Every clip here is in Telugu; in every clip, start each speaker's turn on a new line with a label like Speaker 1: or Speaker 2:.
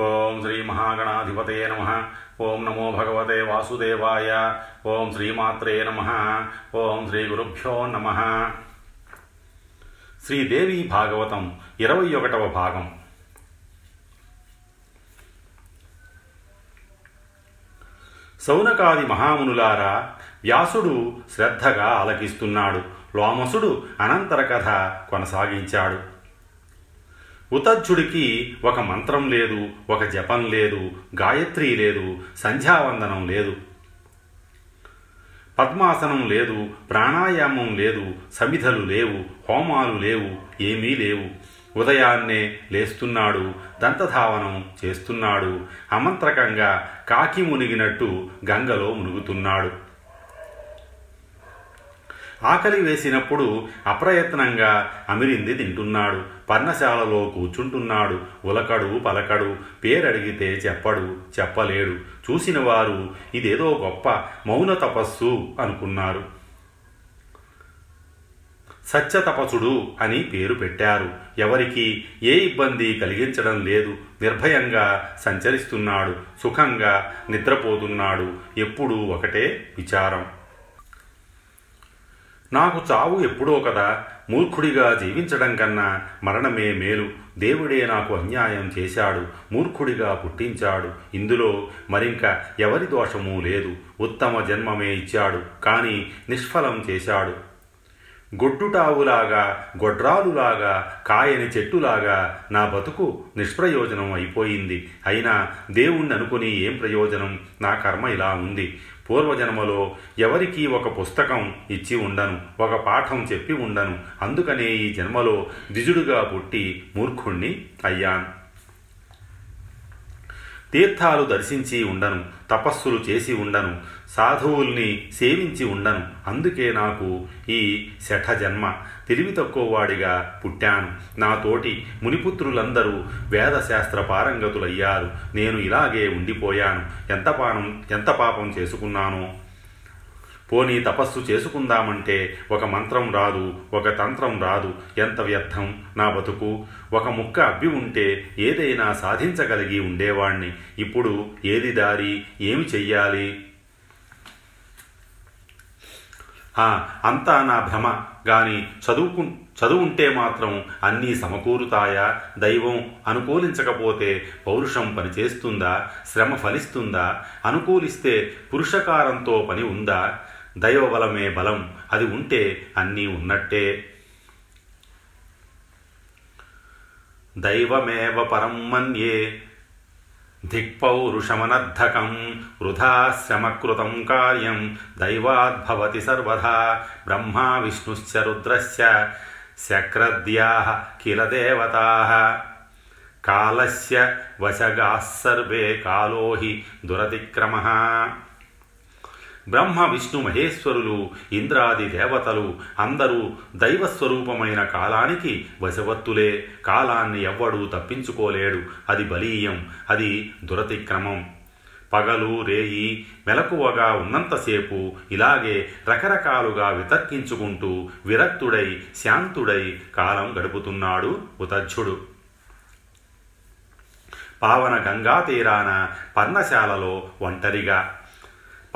Speaker 1: ఓం శ్రీ మహాగణాధిపతయ నమ. ఓం నమో భగవతే వాసుదేవాయ. ఓం శ్రీమాత్రే నమ. ఓం శ్రీ గురుభ్యో నమ. శ్రీదేవి భాగవతం ఇరవై ఒకటవ భాగం. సౌనకాది మహామునులారా వ్యాసుడు శ్రద్ధగా ఆలకిస్తున్నాడు. లోమసుడు అనంతర కథ కొనసాగించాడు. ఉతజ్జుడికి ఒక మంత్రం లేదు ఒక జపం లేదు గాయత్రి లేదు సంధ్యావందనం లేదు. పద్మాసనం లేదు ప్రాణాయామం లేదు సమిధలు లేవు హోమాలు లేవు ఏమీ లేవు. ఉదయాన్నే లేస్తున్నాడు దంతధావనం చేస్తున్నాడు అమంత్రకంగా కాకి మునిగినట్టు గంగలో మునుగుతున్నాడు. ఆకలి వేసినప్పుడు అప్రయత్నంగా అమిరింది తింటున్నాడు. పర్ణశాలలో కూర్చుంటున్నాడు. ఉలకడు పలకడు. పేరడిగితే చెప్పడు చెప్పలేడు. చూసిన వారు ఇదేదో గొప్ప మౌన తపస్సు అనుకున్నారు. సత్యతపసుడు అని పేరు పెట్టారు. ఎవరికి ఏ ఇబ్బంది కలిగించడం లేదు. నిర్భయంగా సంచరిస్తున్నాడు. సుఖంగా నిద్రపోతున్నాడు. ఎప్పుడూ ఒకటే విచారం. నాకు చావు ఎప్పుడో కదా మూర్ఖుడిగా జీవించడం కన్నా మరణమే మేలు. దేవుడే నాకు అన్యాయం చేశాడు మూర్ఖుడిగా పుట్టించాడు. ఇందులో మరింక ఎవరి దోషమూ లేదు. ఉత్తమ జన్మమే ఇచ్చాడు కానీ నిష్ఫలం చేశాడు. గొడ్డుటావులాగా గొడ్రాలులాగా కాయని చెట్టులాగా నా బతుకు నిష్ప్రయోజనం అయిపోయింది. అయినా దేవుణ్ణి అనుకుని ఏం ప్రయోజనం? నా కర్మ ఇలా ఉంది. పూర్వజన్మలో ఎవరికీ ఒక పుస్తకం ఇచ్చి ఉండను ఒక పాఠం చెప్పి ఉండను. అందుకనే ఈ జన్మలో ద్విజుడుగా పుట్టి మూర్ఖుణ్ణి అయ్యాను. తీర్థాలు దర్శించి ఉండను తపస్సులు చేసి ఉండను. సాధువుల్ని సేవించి ఉండను. అందుకే నాకు ఈ శఠ జన్మ తెలివి తక్కువవాడిగా పుట్టాను. నా తోటి మునిపుత్రులందరూ వేదశాస్త్ర పారంగతులయ్యారు. నేను ఇలాగే ఉండిపోయాను. ఎంత పానం ఎంత పాపం చేసుకున్నానో? పోనీ తపస్సు చేసుకుందామంటే ఒక మంత్రం రాదు ఒక తంత్రం రాదు. ఎంత వ్యర్థం నా బతుకు? ఒక ముక్క అబ్బి ఉంటే ఏదైనా సాధించగలిగి ఉండేవాణ్ణి. ఇప్పుడు ఏది దారి? ఏమి చెయ్యాలి? అంతా నా భ్రమ. గాని చదువుకు చదువుంటే మాత్రం అన్నీ సమకూరుతాయా? దైవం అనుకూలించకపోతే పౌరుషం పనిచేస్తుందా? శ్రమ ఫలిస్తుందా? అనుకూలిస్తే పురుషకారంతో పని ఉందా? దైవబలమే బలం. అది ఉంటే అన్నీ ఉన్నట్టే. దైవమేవ పరం మన్యే. దిక్పౌరుషమనర్ధకం వృధా శ్రమకృతం కార్యం దైవాద్భవతి సర్వదా బ్రహ్మా విష్ణుశ్చ రుద్రశ్చ శక్రద్యా కిల దేవతా కాలస్య వశగాः సర్వే కాలో హి దురతిక్రమ బ్రహ్మ విష్ణు మహేశ్వరులు ఇంద్రాది దేవతలు అందరూ దైవస్వరూపమైన కాలానికి వశవత్తులే కాలాన్ని ఎవ్వడూ తప్పించుకోలేడు. అది బలీయం. అది దురతిక్రమం. పగలు రేయి మెలకువగా ఉన్నంతసేపు ఇలాగే రకరకాలుగా వితర్కించుకుంటూ విరక్తుడై శాంతుడై కాలం గడుపుతున్నాడు ఉతజ్జుడు పావన గంగా తీరాన పర్ణశాలలో ఒంటరిగా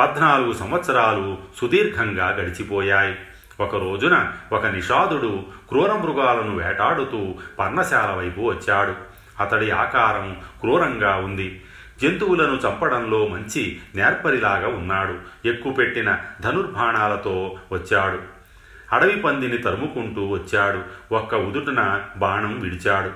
Speaker 1: పద్నాలుగు సంవత్సరాలు సుదీర్ఘంగా గడిచిపోయాయి. ఒక రోజున ఒక నిషాదుడు క్రూర మృగాలను వేటాడుతూ పర్ణశాల వైపు వచ్చాడు. అతడి ఆకారం క్రూరంగా ఉంది. జంతువులను చంపడంలో మంచి నేర్పరిలాగా ఉన్నాడు. ఎక్కుపెట్టిన ధనుర్బాణాలతో వచ్చాడు. అడవి పందిని తరుముకుంటూ వచ్చాడు. ఒక్క ఉదుటున బాణం విడిచాడు.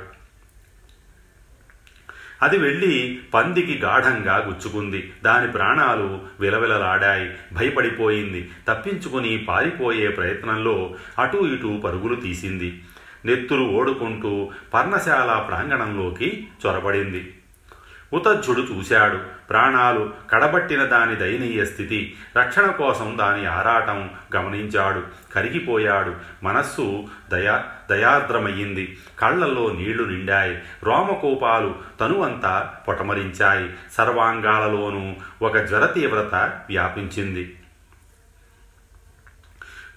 Speaker 1: అది వెళ్ళి పందికి గాఢంగా గుచ్చుకుంది. దాని ప్రాణాలు విలవిలలాడాయి. భయపడిపోయింది. తప్పించుకుని పారిపోయే ప్రయత్నంలో అటూ ఇటూ పరుగులు తీసింది. నెత్తురు ఓడుకుంటూ పర్ణశాల ప్రాంగణంలోకి చొరబడింది. ఉతజ్జుడు చూశాడు. ప్రాణాలు కడబట్టిన దాని దయనీయ స్థితి. రక్షణ కోసం దాని ఆరాటం గమనించాడు. కరిగిపోయాడు. మనస్సు దయా దయార్ద్రమయ్యింది. కళ్ళల్లో నీళ్ళు నిండాయి. రోమకోపాలు తనువంతా పొటమరించాయి. సర్వాంగాలలోనూ ఒక జ్వర తీవ్రత వ్యాపించింది.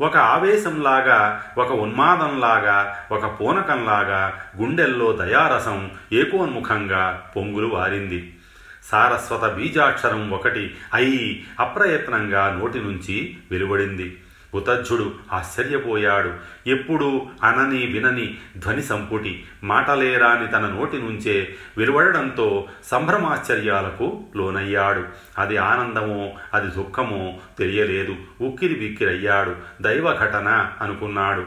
Speaker 1: ఒక ఆవేశంలాగా ఒక ఉన్మాదంలాగా ఒక పూనకంలాగా గుండెల్లో దయారసం ఏకోన్ముఖంగా పొంగులు వారింది. సారస్వత బీజాక్షరం ఒకటి అయి అప్రయత్నంగా నోటి నుంచి వెలువడింది. ఉతజ్జుడు ఆశ్చర్యపోయాడు. ఎప్పుడూ అనని వినని ధ్వని సంపుటి మాటలేరాని తన నోటి నుంచే వెలువడడంతో సంభ్రమాశ్చర్యాలకు లోనయ్యాడు. అది ఆనందమో అది దుఃఖమో తెలియలేదు. ఉక్కిరి బిక్కిరయ్యాడు. దైవ ఘటన అనుకున్నాడు.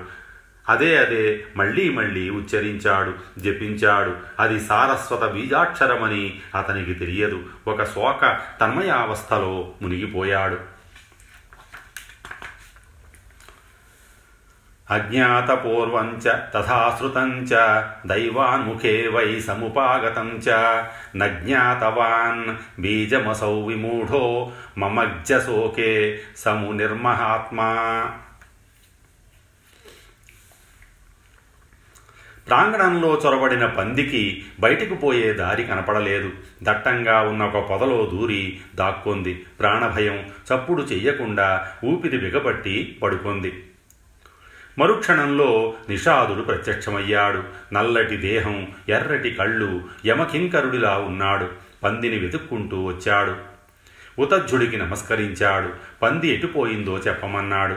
Speaker 1: అదే అదే మళ్ళీ మళ్ళీ ఉచ్చరించాడు. జపించాడు. అది సారస్వత బీజాక్షరమని అతనికి తెలియదు. ఒక శోక తన్మయావస్థలో మునిగిపోయాడు. అజ్ఞాతపూర్వం చ తథాశ్రుతం చ దైవాన్ముఖే వై సముపాగతం చ నజ్ఞాతవాన్ బీజమసౌ విమూఢో మమజ్జశోకే సమునిర్మహాత్మా. ప్రాంగణంలో చొరబడిన పందికి బయటికి పోయే దారి కనపడలేదు. దట్టంగా ఉన్న ఒక పొదలో దూరి దాక్కుంది. ప్రాణభయం చప్పుడు చెయ్యకుండా ఊపిరి బిగబట్టి పడుకుంది. మరుక్షణంలో నిషాదుడు ప్రత్యక్షమయ్యాడు. నల్లటి దేహం ఎర్రటి కళ్ళు యమకింకరుడిలా ఉన్నాడు. పందిని వెతుక్కుంటూ వచ్చాడు. ఉతజ్జుడికి నమస్కరించాడు. పంది ఎటుపోయిందో చెప్పమన్నాడు.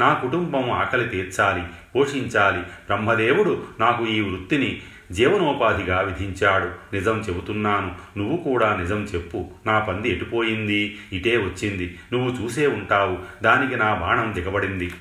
Speaker 1: నా కుటుంబం ఆకలి తీర్చాలి పోషించాలి. బ్రహ్మదేవుడు నాకు ఈ వృత్తిని జీవనోపాధిగా విధించాడు. నిజం చెబుతున్నాను. నువ్వు కూడా నిజం చెప్పు. నా పంది ఎటుపోయింది ఇటే వచ్చింది. నువ్వు చూసే ఉంటావు. దానికి నా బాణం దిగబడింది.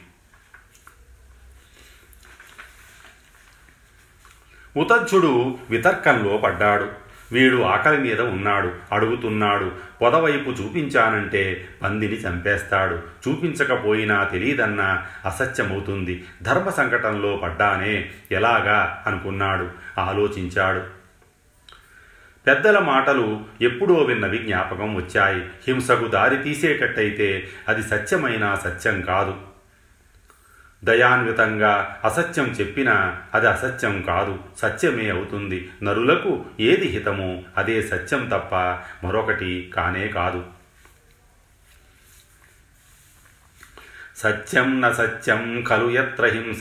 Speaker 1: ఉతజ్జుడు వితర్కంలో పడ్డాడు. వీడు ఆకలి మీద ఉన్నాడు. అడుగుతున్నాడు. పొదవైపు చూపించానంటే పందిని చంపేస్తాడు. చూపించకపోయినా తెలియదన్నా అసత్యమవుతుంది. ధర్మ సంకటంలో పడ్డానే ఎలాగా అనుకున్నాడు. ఆలోచించాడు. పెద్దల మాటలు ఎప్పుడో విన్నవి జ్ఞాపకం వచ్చాయి. హింసకు దారి తీసేటట్టయితే అది సత్యమైన సత్యం కాదు. దయాన్వితంగా అసత్యం చెప్పినా అది అసత్యం కాదు సత్యమే అవుతుంది. నరులకు ఏది హితమో అదే సత్యం తప్ప మరొకటి కానే కాదు. సత్యం న సత్యం ఖలు ఎత్ర హింస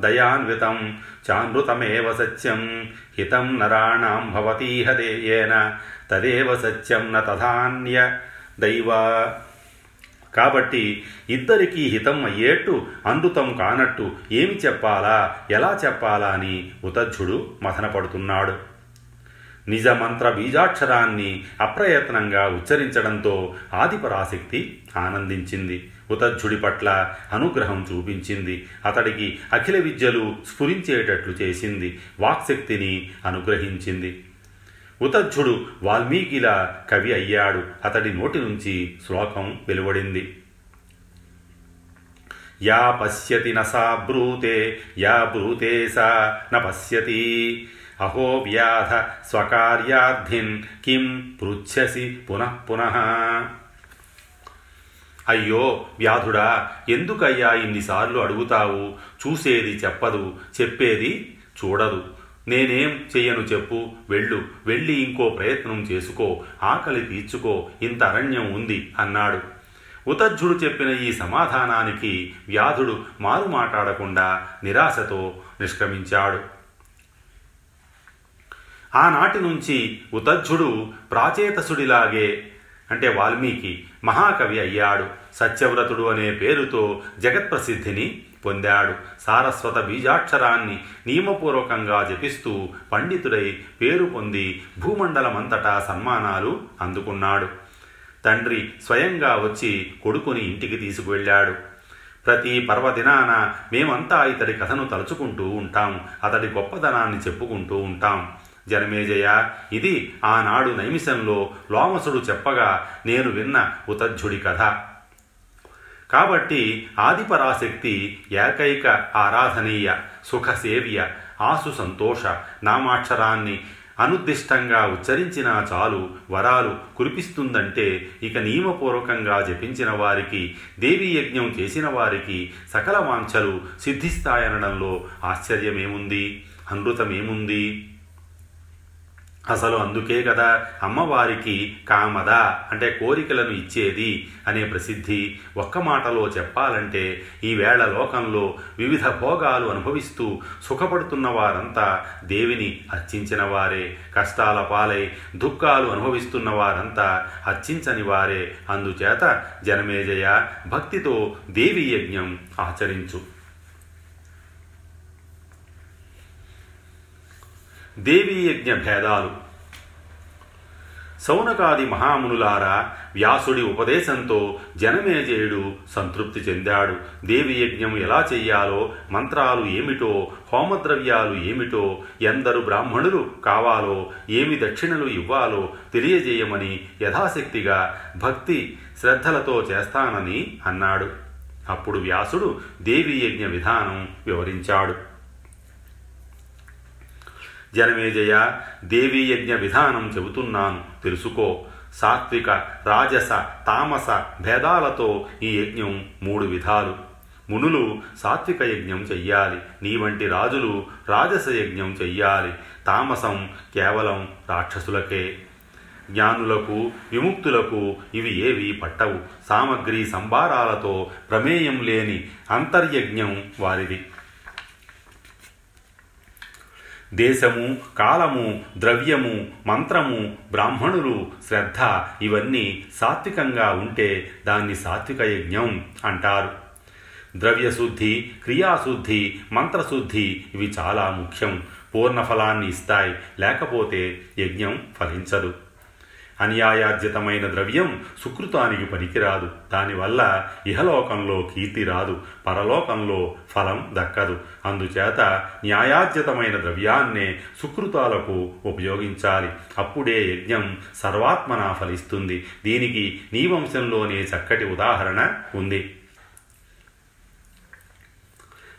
Speaker 1: దయాన్వితం చానృతమేవ సత్యం. హితం నరాణం భవతీహ దేయేన తదేవ సత్యం న తథాన్య దైవా కాబట్టి ఇద్దరికీ హితం అయ్యేట్టు అందుతం కానట్టు ఏమి చెప్పాలా ఎలా చెప్పాలా అని ఉతజ్జుడు మథనపడుతున్నాడు. నిజమంత్ర బీజాక్షరాన్ని అప్రయత్నంగా ఉచ్చరించడంతో ఆదిపరాశక్తి ఆనందించింది. ఉతజ్జుడి పట్ల అనుగ్రహం చూపించింది. అతడికి అఖిల విద్యలు స్ఫురించేటట్లు చేసింది. వాక్శక్తిని అనుగ్రహించింది. ఉతధ్యుడు వాల్మీకిలా కవి అయ్యాడు. అతడి నోటి నుంచి శ్లోకం వెలువడింది. యా పశ్యతి నసా బ్రూతే యా బ్రూతే సా న పశ్యతి. అహో వ్యాధ స్వకార్యార్థిన్ కిం పృచ్ఛసి పునః పునః. అయ్యో వ్యాధుడా ఎందుకయ్యా ఇన్నిసార్లు అడుగుతావు? చూసేది చెప్పదు చెప్పేది చూడదు. నేనేం చెయ్యను చెప్పు వెళ్ళు. వెళ్ళి ఇంకో ప్రయత్నం చేసుకో. ఆకలి తీర్చుకో. ఇంత అరణ్యం ఉంది అన్నాడు. ఉతజ్జుడు చెప్పిన ఈ సమాధానానికి వ్యాధుడు మారు మాట్లాడకుండా నిరాశతో నిష్క్రమించాడు. ఆనాటి నుంచి ఉతజ్జుడు ప్రాచేతసుడిలాగే అంటే వాల్మీకి మహాకవి అయ్యాడు. సత్యవ్రతుడు అనే పేరుతో జగత్ప్రసిద్ధిని పొందాడు. సారస్వత బీజాక్షరాన్ని నియమపూర్వకంగా జపిస్తూ పండితుడై పేరు పొంది భూమండలమంతటా సన్మానాలు అందుకున్నాడు. తండ్రి స్వయంగా వచ్చి కొడుకుని ఇంటికి తీసుకువెళ్ళాడు. ప్రతి పర్వదినాన మేమంతా ఇతడి కథను తలుచుకుంటూ ఉంటాం. అతడి గొప్పదనాన్ని చెప్పుకుంటూ ఉంటాం. జనమేజయ ఇది ఆనాడు నైమిషంలో లోమసుడు చెప్పగా నేను విన్న ఉతజ్జుడి కథ. కాబట్టి ఆదిపరాశక్తి ఏకైక ఆరాధనీయ సుఖసేవ్య ఆసు సంతోష నామాక్షరాన్ని అనుద్దిష్టంగా ఉచ్చరించినా చాలు వరాలు కురిపిస్తుందంటే ఇక నియమపూర్వకంగా జపించిన వారికి దేవీ యజ్ఞం చేసిన వారికి సకల వాంఛలు సిద్ధిస్తాయనడంలో ఆశ్చర్యమేముంది? అనృతమేముంది అసలు అందుకే కదా అమ్మవారికి కామద అంటే కోరికలను ఇచ్చేది అనే ప్రసిద్ధి ఒక్క మాటలో చెప్పాలంటే ఈవేళ లోకంలో వివిధ భోగాలు అనుభవిస్తూ సుఖపడుతున్న వారంతా దేవిని అర్చించిన వారే. కష్టాల పాలై దుఃఖాలు అనుభవిస్తున్న వారంతా అర్చించని వారే. అందుచేత జనమేజయ భక్తితో దేవి యజ్ఞం ఆచరించు. దేవీయజ్ఞ భేదాలు సౌనకాది మహామునులారా వ్యాసుడి ఉపదేశంతో జనమేజయుడు సంతృప్తి చెందాడు. దేవీయజ్ఞం ఎలా చెయ్యాలో మంత్రాలు ఏమిటో హోమద్రవ్యాలు ఏమిటో ఎందరు బ్రాహ్మణులు కావాలో ఏమి దక్షిణలు ఇవ్వాలో తెలియజేయమని యథాశక్తిగా భక్తి శ్రద్ధలతో చేస్తానని అన్నాడు. అప్పుడు వ్యాసుడు దేవీయజ్ఞ విధానం వివరించాడు. జనమేజయ దేవీ యజ్ఞ విధానం చెబుతున్నాను. తెలుసుకో. సాత్విక రాజస తామస భేదాలతో ఈ యజ్ఞం మూడు విధాలు. మునులు సాత్విక యజ్ఞం చెయ్యాలి. నీ వంటి రాజులు రాజస యజ్ఞం చెయ్యాలి. తామసం కేవలం రాక్షసులకే. జ్ఞానులకు విముక్తులకు ఇవి ఏవి పట్టవు. సామగ్రి సంభారాలతో ప్రమేయం లేని అంతర్యజ్ఞం వారిది. దేశము కాలము ద్రవ్యము మంత్రము బ్రాహ్మణులు శ్రద్ధ ఇవన్నీ సాత్వికంగా ఉంటే దాన్ని సాత్విక యజ్ఞం అంటారు. ద్రవ్యశుద్ధి క్రియాశుద్ధి మంత్రశుద్ధి ఇవి చాలా ముఖ్యం. పూర్ణ ఫలాన్ని ఇస్తాయి లేకపోతే యజ్ఞం ఫలించదు. అన్యాయార్జితమైన ద్రవ్యం సుకృతానికి పనికిరాదు. దానివల్ల ఇహలోకంలో కీర్తి రాదు పరలోకంలో ఫలం దక్కదు. అందుచేత న్యాయార్జితమైన ద్రవ్యాన్నే సుకృతాలకు ఉపయోగించాలి. అప్పుడే యజ్ఞం సర్వాత్మన ఫలిస్తుంది. దీనికి నీ వంశంలోనే చక్కటి ఉదాహరణ ఉంది.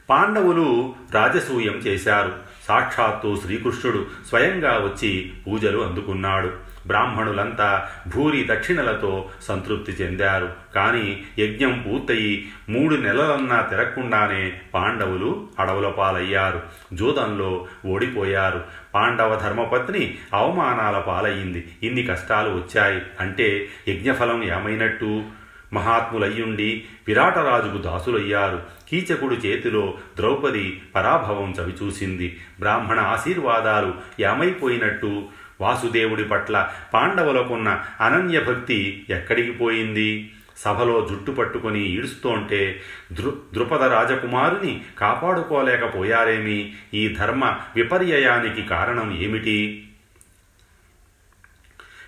Speaker 1: పాండవులు రాజసూయం చేశారు. సాక్షాత్తు శ్రీకృష్ణుడు స్వయంగా వచ్చి పూజలు అందుకున్నాడు. బ్రాహ్మణులంతా భూరి దక్షిణలతో సంతృప్తి చెందారు. కానీ యజ్ఞం పూర్తయి మూడు నెలలన్నా తిరగకుండానే పాండవులు అడవుల పాలయ్యారు. జూదంలో ఓడిపోయారు. పాండవ ధర్మపత్ని అవమానాల పాలయ్యింది. ఇన్ని కష్టాలు వచ్చాయి. అంటే యజ్ఞఫలం ఏమైనట్టు? మహాత్ములయ్యుండి విరాటరాజుకు దాసులయ్యారు. కీచకుడు చేతిలో ద్రౌపది పరాభవం చవిచూసింది. బ్రాహ్మణ ఆశీర్వాదాలు ఏమైపోయినట్టు? వాసుదేవుడి పట్ల పాండవులకున్న అనన్యభక్తి ఎక్కడికి పోయింది? సభలో జుట్టు పట్టుకుని ఈడుస్తోంటే దృ ద్రుపద రాజకుమారుని కాపాడుకోలేకపోయారేమి? ఈ ధర్మ విపర్యయానికి కారణం ఏమిటి?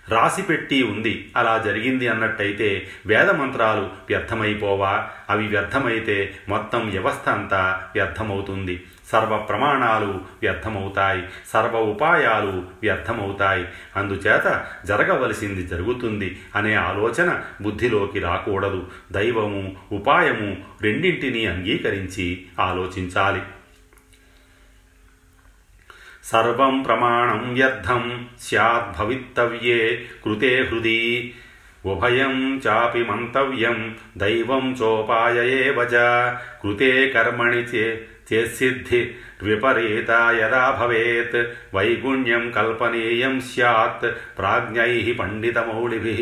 Speaker 1: రాసిపెట్టి ఉంది. అలా జరిగింది అన్నట్టయితే వేదమంత్రాలు వ్యర్థమైపోవా? అవి వ్యర్థమైతే మొత్తం వ్యవస్థ అంతా వ్యర్థమవుతుంది. సర్వ ప్రమాణాలు వ్యర్థమవుతాయి. సర్వ ఉపాయాలు వ్యర్థమవుతాయి. అందుచేత జరగవలసింది జరుగుతుంది అనే ఆలోచన బుద్ధిలోకి రాకూడదు. దైవము ఉపాయము రెండింటినీ అంగీకరించి ఆలోచించాలి. సర్వం ప్రమాణం వ్యర్థం స్యాద్భవిత్తవ్యే కృతే హృది ఉభయం చాపి మంతవ్యం దైవం చోపాయ ఏవ కృతే కర్మణి చే చేసిద్ధి విపరీత యదా భవేత్ వైగుణ్యం కల్పనీయం స్యాత్ ప్రాజ్ఞై పండితమౌళిభి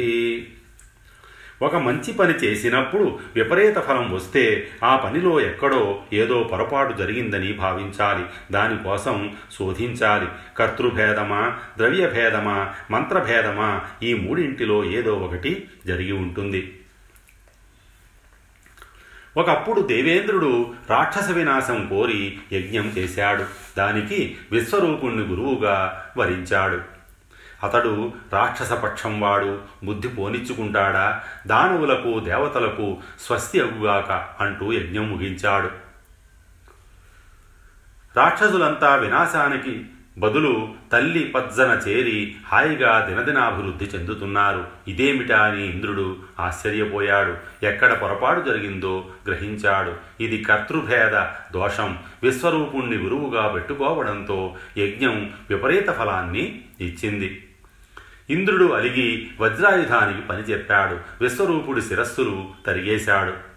Speaker 1: ఒక మంచి పని చేసినప్పుడు విపరీత ఫలం వస్తే ఆ పనిలో ఎక్కడో ఏదో పొరపాటు జరిగిందని భావించాలి. దానికోసం శోధించాలి. కర్తృభేదమా ద్రవ్యభేదమా మంత్రభేదమా ఈ మూడింటిలో ఏదో ఒకటి జరిగి ఉంటుంది. ఒకప్పుడు దేవేంద్రుడు రాక్షస వినాశం కోరి యజ్ఞం చేశాడు. దానికి విశ్వరూపుణ్ణి గురువుగా వరించాడు. అతడు రాక్షసపక్షం వాడు బుద్ధి పోనిచ్చుకుంటాడా? దానవులకు దేవతలకు స్వస్తి అగుగాక అంటూ యజ్ఞం ముగించాడు. రాక్షసులంతా వినాశానికి బదులు తల్లి పజ్జన చేరి హాయిగా దినదినాభివృద్ధి చెందుతున్నారు. ఇదేమిటా అని ఇంద్రుడు ఆశ్చర్యపోయాడు. ఎక్కడ పొరపాటు జరిగిందో గ్రహించాడు. ఇది కర్తృభేద దోషం. విశ్వరూపుణ్ణి గురువుగా పెట్టుకోవడంతో యజ్ఞం విపరీత ఫలాన్ని ఇచ్చింది. ఇంద్రుడు అలిగి వజ్రాయుధానికి పని చెప్పాడు. విశ్వరూపుడి శిరస్సులు తరిగేశాడు.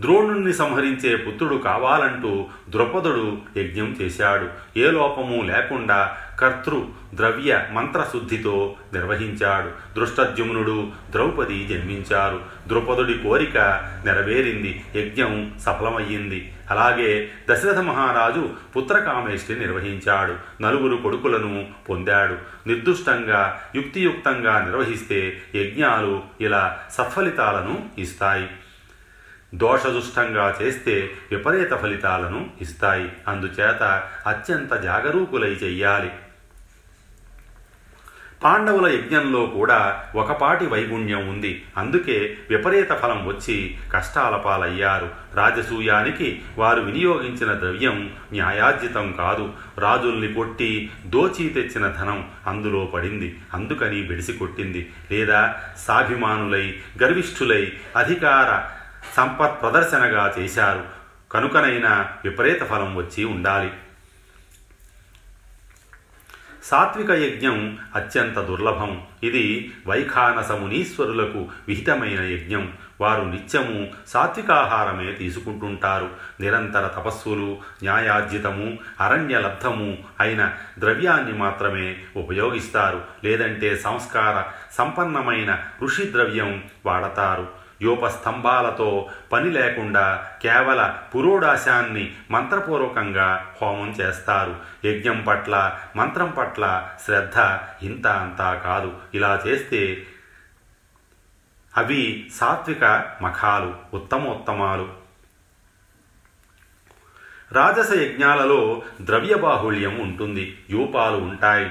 Speaker 1: ద్రోణుణ్ణి సంహరించే పుత్రుడు కావాలంటూ ద్రుపదుడు యజ్ఞం చేశాడు. ఏ లోపము లేకుండా కర్తృ ద్రవ్య మంత్రశుద్ధితో నిర్వహించాడు. దృష్టద్యుమ్నుడు ద్రౌపది జన్మించారు. ద్రుపదుడి కోరిక నెరవేరింది. యజ్ఞం సఫలమయ్యింది. అలాగే దశరథ మహారాజు పుత్రకామేష్టి నిర్వహించాడు. నలుగురు కొడుకులను పొందాడు. నిర్దుష్టంగా యుక్తియుక్తంగా నిర్వహిస్తే యజ్ఞాలు ఇలా సత్ఫలితాలను ఇస్తాయి. దోషదుష్టంగా చేస్తే విపరీత ఫలితాలను ఇస్తాయి. అందుచేత అత్యంత జాగరూకులై చెయ్యాలి. పాండవుల యజ్ఞంలో కూడా ఒకపాటి వైగుణ్యం ఉంది. అందుకే విపరీత ఫలం వచ్చి కష్టాల పాలయ్యారు. రాజసూయానికి వారు వినియోగించిన ద్రవ్యం న్యాయార్జితం కాదు. రాజుల్ని కొట్టి దోచి తెచ్చిన ధనం అందులో పడింది. అందుకని బెడిసి కొట్టింది. లేదా సాభిమానులై గర్విష్ఠులై అధికార సంపత్ ప్రదర్శనగా చేశారు. కనుకనైనా విపరీత ఫలం వచ్చి ఉండాలి. సాత్విక యజ్ఞం అత్యంత దుర్లభం. ఇది వైఖానస మునీశ్వరులకు విహితమైన యజ్ఞం. వారు నిత్యము సాత్వికాహారమే తీసుకుంటుంటారు. నిరంతర తపస్సులు న్యాయార్జితము అరణ్యలబ్ధము అయిన ద్రవ్యాన్ని మాత్రమే ఉపయోగిస్తారు. లేదంటే సంస్కార సంపన్నమైన ఋషి ద్రవ్యం వాడతారు. యోపస్తంభాలతో పని లేకుండా కేవల పురోడాశాన్ని మంత్రపూర్వకంగా హోమం చేస్తారు. యజ్ఞం పట్ల మంత్రం పట్ల శ్రద్ధ ఇంత అంతా కాదు. ఇలా చేస్తే అవి సాత్విక మఖాలు ఉత్తమోత్తమాలు. రాజస యజ్ఞాలలో ద్రవ్య బాహుళ్యం ఉంటుంది. యూపాలు ఉంటాయి.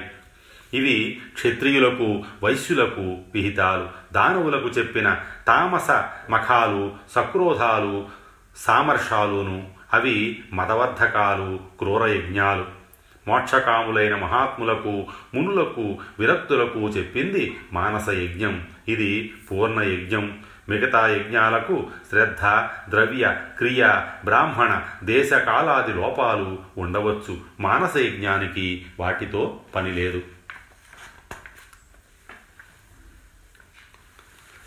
Speaker 1: ఇవి క్షత్రియులకు వైశ్యులకు విహితాలు. దానవులకు చెప్పిన తామస మఖాలు సక్రోధాలు సామర్షాలును అవి మదవర్ధకాలు క్రూరయజ్ఞాలు. మోక్షకాములైన మహాత్ములకు మునులకు విరక్తులకు చెప్పింది మానస యజ్ఞం ఇది పూర్ణ యజ్ఞం మిగతా యజ్ఞాలకు శ్రద్ధ ద్రవ్య క్రియ బ్రాహ్మణ దేశకాలాది లోపాలు ఉండవచ్చు. మానస యజ్ఞానికి వాటితో పని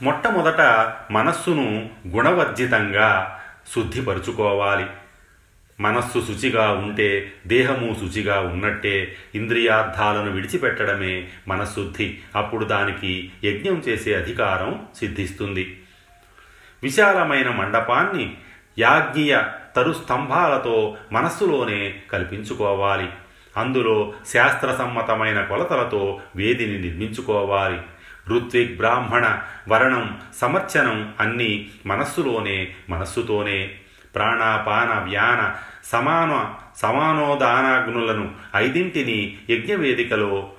Speaker 1: మొట్టమొదట మనస్సును గుణవర్జితంగా శుద్ధిపరుచుకోవాలి. మనస్సు శుచిగా ఉంటే దేహము శుచిగా ఉన్నట్టే ఇంద్రియార్థాలను విడిచిపెట్టడమే మనశుద్ధి. అప్పుడు దానికి యజ్ఞం చేసే అధికారం సిద్ధిస్తుంది. విశాలమైన మండపాన్ని యాజ్ఞీయ తరుస్తంభాలతో మనస్సులోనే కల్పించుకోవాలి. అందులో శాస్త్రసమ్మతమైన కొలతలతో వేదిని నిర్మించుకోవాలి. ఋత్విక్ బ్రాహ్మణ వరణం సమర్చనం అన్నీ మనస్సులోనే మనస్సుతోనే. ప్రాణాపాన వ్యాన సమాన సమానోదానాగ్నులను ఐదింటిని యజ్ఞవేదికలో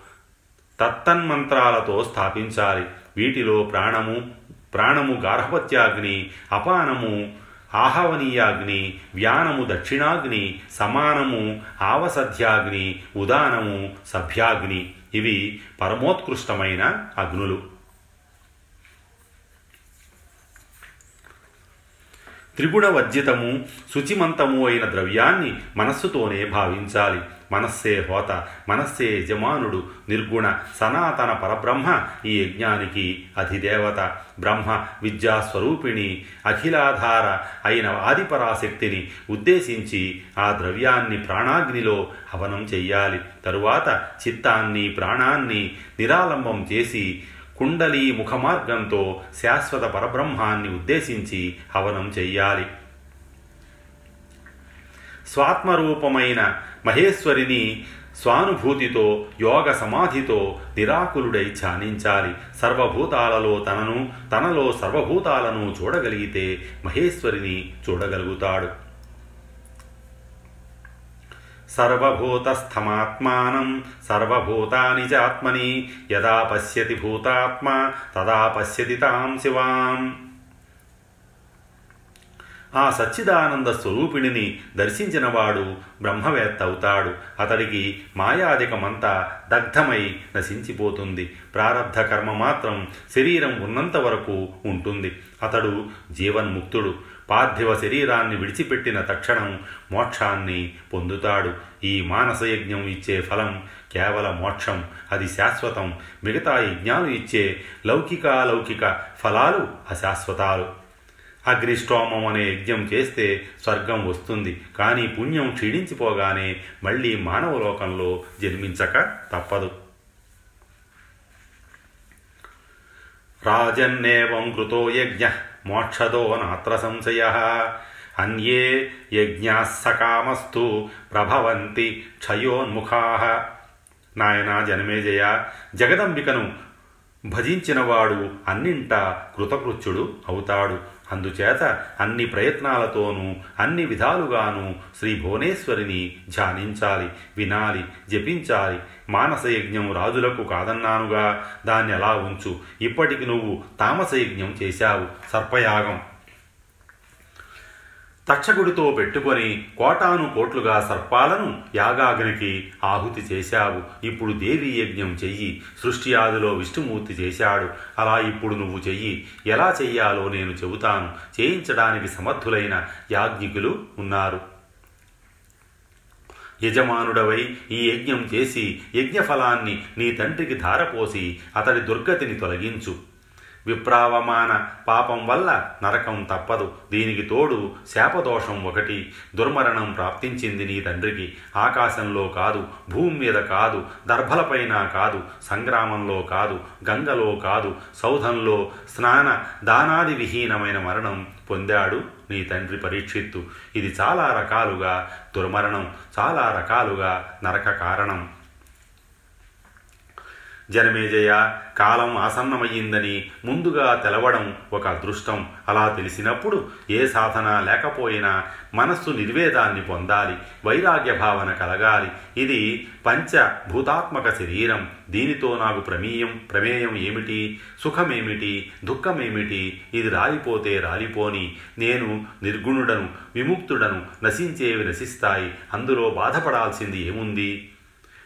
Speaker 1: తత్తన్మంత్రాలతో స్థాపించాలి. వీటిలో ప్రాణము ప్రాణము గార్హపత్యాగ్ని అపానము ఆహవనీయాగ్ని వ్యానము దక్షిణాగ్ని సమానము ఆవసధ్యాగ్ని ఉదానము సభ్యాగ్ని. ఇవి పరమోత్కృష్టమైన అగ్నులు. త్రిగుణవర్జితము శుచిమంతము అయిన ద్రవ్యాన్ని మనస్సుతోనే భావించాలి. మనస్సే హోత మనస్సే యజమానుడు నిర్గుణ సనాతన పరబ్రహ్మ ఈ యజ్ఞానికి అధిదేవత బ్రహ్మ విద్యాస్వరూపిణి అఖిలాధార అయిన ఆదిపరాశక్తిని ఉద్దేశించి ఆ ద్రవ్యాన్ని ప్రాణాగ్నిలో హవనం చెయ్యాలి. తరువాత చిత్తాన్ని ప్రాణాన్ని నిరాలంబం చేసి కుండలీ ముఖమార్గంతో శాశ్వత పరబ్రహ్మాన్ని ఉద్దేశించి హవనం చెయ్యాలి. స్వాత్మరూపమైన మహేశ్వరిని స్వానుభూతితో యోగ సమాధితో నిరాకులుడై ధ్యానించాలి. సర్వభూతాలలో తనను తనలో సర్వభూతాలను చూడగలిగితే మహేశ్వరిని చూడగలుగుతాడు. సర్వభూతస్థమాత్మానం సర్వభూతాని చాత్మని యదా పశ్యతి భూతాత్మ తదా పశ్యతి తాం శివాం. ఆ సచ్చిదానంద స్వరూపిణిని దర్శించినవాడు బ్రహ్మవేత్త అవుతాడు అతడికి మాయాధికమంతా దగ్ధమై నశించిపోతుంది. ప్రారబ్ధ కర్మ మాత్రం శరీరం ఉన్నంత వరకు ఉంటుంది. అతడు జీవన్ముక్తుడు. పార్థివ శరీరాన్ని విడిచిపెట్టిన తక్షణం మోక్షాన్ని పొందుతాడు. ఈ మానసయజ్ఞం ఇచ్చే ఫలం కేవల మోక్షం. అది శాశ్వతం. మిగతా యజ్ఞాలు ఇచ్చే లౌకికాలౌకిక ఫలాలు అశాశ్వతాలు. అగ్నిష్టోమం అనే యజ్ఞం చేస్తే స్వర్గం వస్తుంది. కానీ పుణ్యం క్షీణించిపోగానే మళ్ళీ మానవ లోకంలో జన్మించక తప్పదు. రాజన్నేవం కృతో యజ్ఞ మోక్షదో నాత్ర సంశయ. అన్యే యజ్ఞాస్సకామస్తు ప్రభవంతి క్షయోన్ముఖా. నాయన జనమేజయ జగదంబికను భజించినవాడు అన్నింటా కృతకృత్యుడు అవుతాడు. అందుచేత అన్ని ప్రయత్నాలతోనూ అన్ని విధాలుగాను శ్రీ భువనేశ్వరిని ధ్యానించాలి వినాలి జపించాలి. మానసయజ్ఞం రాజులకు కాదన్నానుగా దాన్ని అలా ఉంచు. ఇప్పటికి నువ్వు తామసయజ్ఞం చేశావు. సర్పయాగం. తక్షకుడితో పెట్టుకొని కోటాను కోట్లుగా సర్పాలను యాగాగ్నికి ఆహుతి చేశావు. ఇప్పుడు దేవీ యజ్ఞం చెయ్యి. సృష్టి ఆదిలో విష్ణుమూర్తి చేశాడు. అలా ఇప్పుడు నువ్వు చెయ్యి. ఎలా చెయ్యాలో నేను చెబుతాను. చేయించడానికి సమర్థులైన యాజ్ఞికులు ఉన్నారు. యజమానుడవై ఈ యజ్ఞం చేసి యజ్ఞఫలాన్ని నీ తండ్రికి ధారపోసి అతడి దుర్గతిని తొలగించు. విప్రావమాన పాపం వల్ల నరకం తప్పదు. దీనికి తోడు శాపదోషం ఒకటి. దుర్మరణం ప్రాప్తించింది నీ తండ్రికి. ఆకాశంలో కాదు భూమి మీద కాదు దర్భలపైన కాదు సంగ్రామంలో కాదు గంగలో కాదు సౌధంలో స్నాన దానాది విహీనమైన మరణం పొందాడు నీ తండ్రి పరీక్షిత్తు. ఇది చాలా రకాలుగా దుర్మరణం చాలా రకాలుగా నరక కారణం. జనమేజయ కాలం ఆసన్నమయ్యిందని ముందుగా తెలవడం ఒక అదృష్టం. అలా తెలిసినప్పుడు ఏ సాధన లేకపోయినా మనస్సు నిర్వేదాన్ని పొందాలి వైరాగ్య భావన కలగాలి. ఇది పంచభూతాత్మక శరీరం. దీనితో నాకు ప్రమేయం ప్రమేయం ఏమిటి? సుఖమేమిటి? దుఃఖమేమిటి? ఇది రాలిపోతే రాలిపోని. నేను నిర్గుణుడను విముక్తుడను నశించేవి నశిస్తాయి. అందులో బాధపడాల్సింది ఏముంది?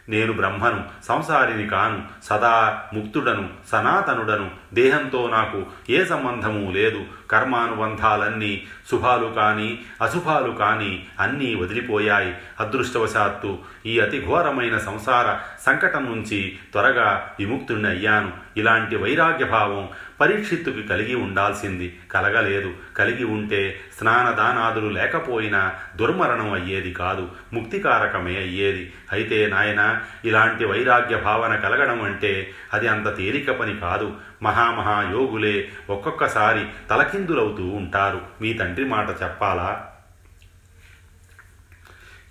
Speaker 1: నేను బ్రహ్మను సంసారిని కాను సదా ముక్తుడను సనాతనుడను దేహంతో నాకు ఏ సంబంధము లేదు. కర్మానుబంధాలన్నీ శుభాలు కానీ అశుభాలు కానీ అన్నీ వదిలిపోయాయి. అదృష్టవశాత్తు ఈ అతి ఘోరమైన సంసార సంకటం నుంచి త్వరగా విముక్తుణ్ణి అయ్యాను. ఇలాంటి వైరాగ్య భావం పరీక్షిత్తుకి కలిగి ఉండాల్సింది. కలగలేదు. కలిగి ఉంటే స్నానదానాదులు లేకపోయినా దుర్మరణం అయ్యేది కాదు. ముక్తికారకమే అయ్యేది. అయితే నాయన ఇలాంటి వైరాగ్య భావన కలగడం అంటే అది అంత తేలిక పని కాదు. మహామహాయోగులే ఒక్కొక్కసారి తలకి తలకిందులవుతూ ఉంటారు. మీ తండ్రి మాట చెప్పాలా?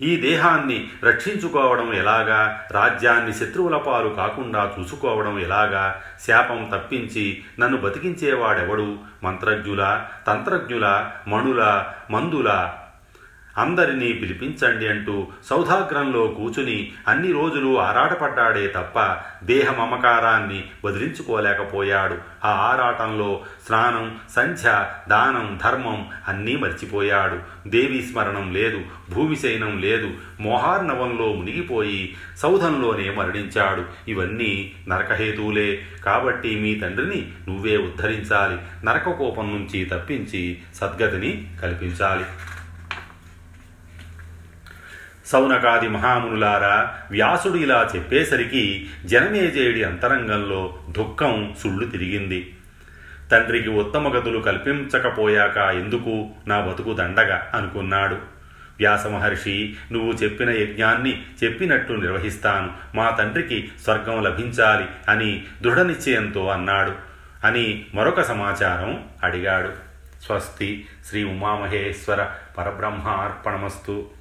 Speaker 1: ఈ దేహాన్ని రక్షించుకోవడం ఎలాగా? రాజ్యాన్ని శత్రువుల పాలు కాకుండా చూసుకోవడం ఎలాగా? శాపం తప్పించి నన్ను బతికించేవాడెవడు? మంత్రజ్ఞుల? తంత్రజ్ఞుల? మణుల? మందుల? అందరినీ పిలిపించండి అంటూ సౌధాగ్రంలో కూచుని అన్ని రోజులు ఆరాటపడ్డాడే తప్ప దేహ మమకారాన్ని వదిలించుకోలేకపోయాడు. ఆ ఆరాటంలో స్నానం సంధ్య దానం ధర్మం అన్నీ మర్చిపోయాడు. దేవి స్మరణం లేదు భూమిశైనం లేదు మోహార్ణవంలో మునిగిపోయి సౌధంలోనే మరణించాడు. ఇవన్నీ నరకహేతువులే. కాబట్టి మీ తండ్రిని నువ్వే ఉద్ధరించాలి. నరకకోపం నుంచి తప్పించి సద్గతిని కల్పించాలి. సౌనకాది మహామునులారా వ్యాసుడు ఇలా చెప్పేసరికి జనమేజయుడి అంతరంగంలో దుఃఖం సుళ్ళు తిరిగింది. తండ్రికి ఉత్తమ గతులు కల్పించకపోయాక ఎందుకు నా బతుకు దండగా అనుకున్నాడు. వ్యాసమహర్షి నువ్వు చెప్పిన యజ్ఞాన్ని చెప్పినట్టు నిర్వహిస్తాను. మా తండ్రికి స్వర్గం లభించాలి అని దృఢనిశ్చయంతో అన్నాడు అని మరొక సమాచారం అడిగాడు. స్వస్తి శ్రీ ఉమామహేశ్వర పరబ్రహ్మ అర్పణమస్తు